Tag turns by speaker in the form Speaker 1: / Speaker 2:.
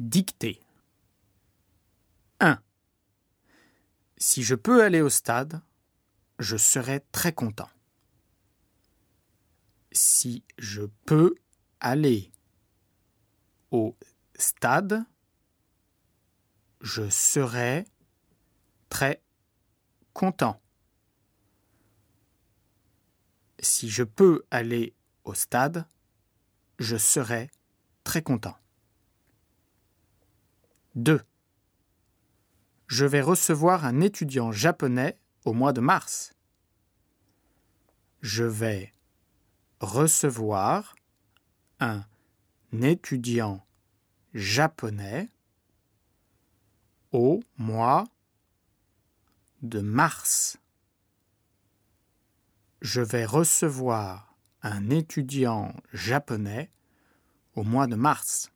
Speaker 1: Dictée. 1. Si je peux aller au stade, je serai très content. Si je peux aller au stade, je serai très content. Si je peux aller au stade, je serai très content. 2. Je vais recevoir un étudiant japonais au mois de mars. Je vais recevoir un étudiant japonais au mois de mars. Je vais recevoir un étudiant japonais au mois de mars.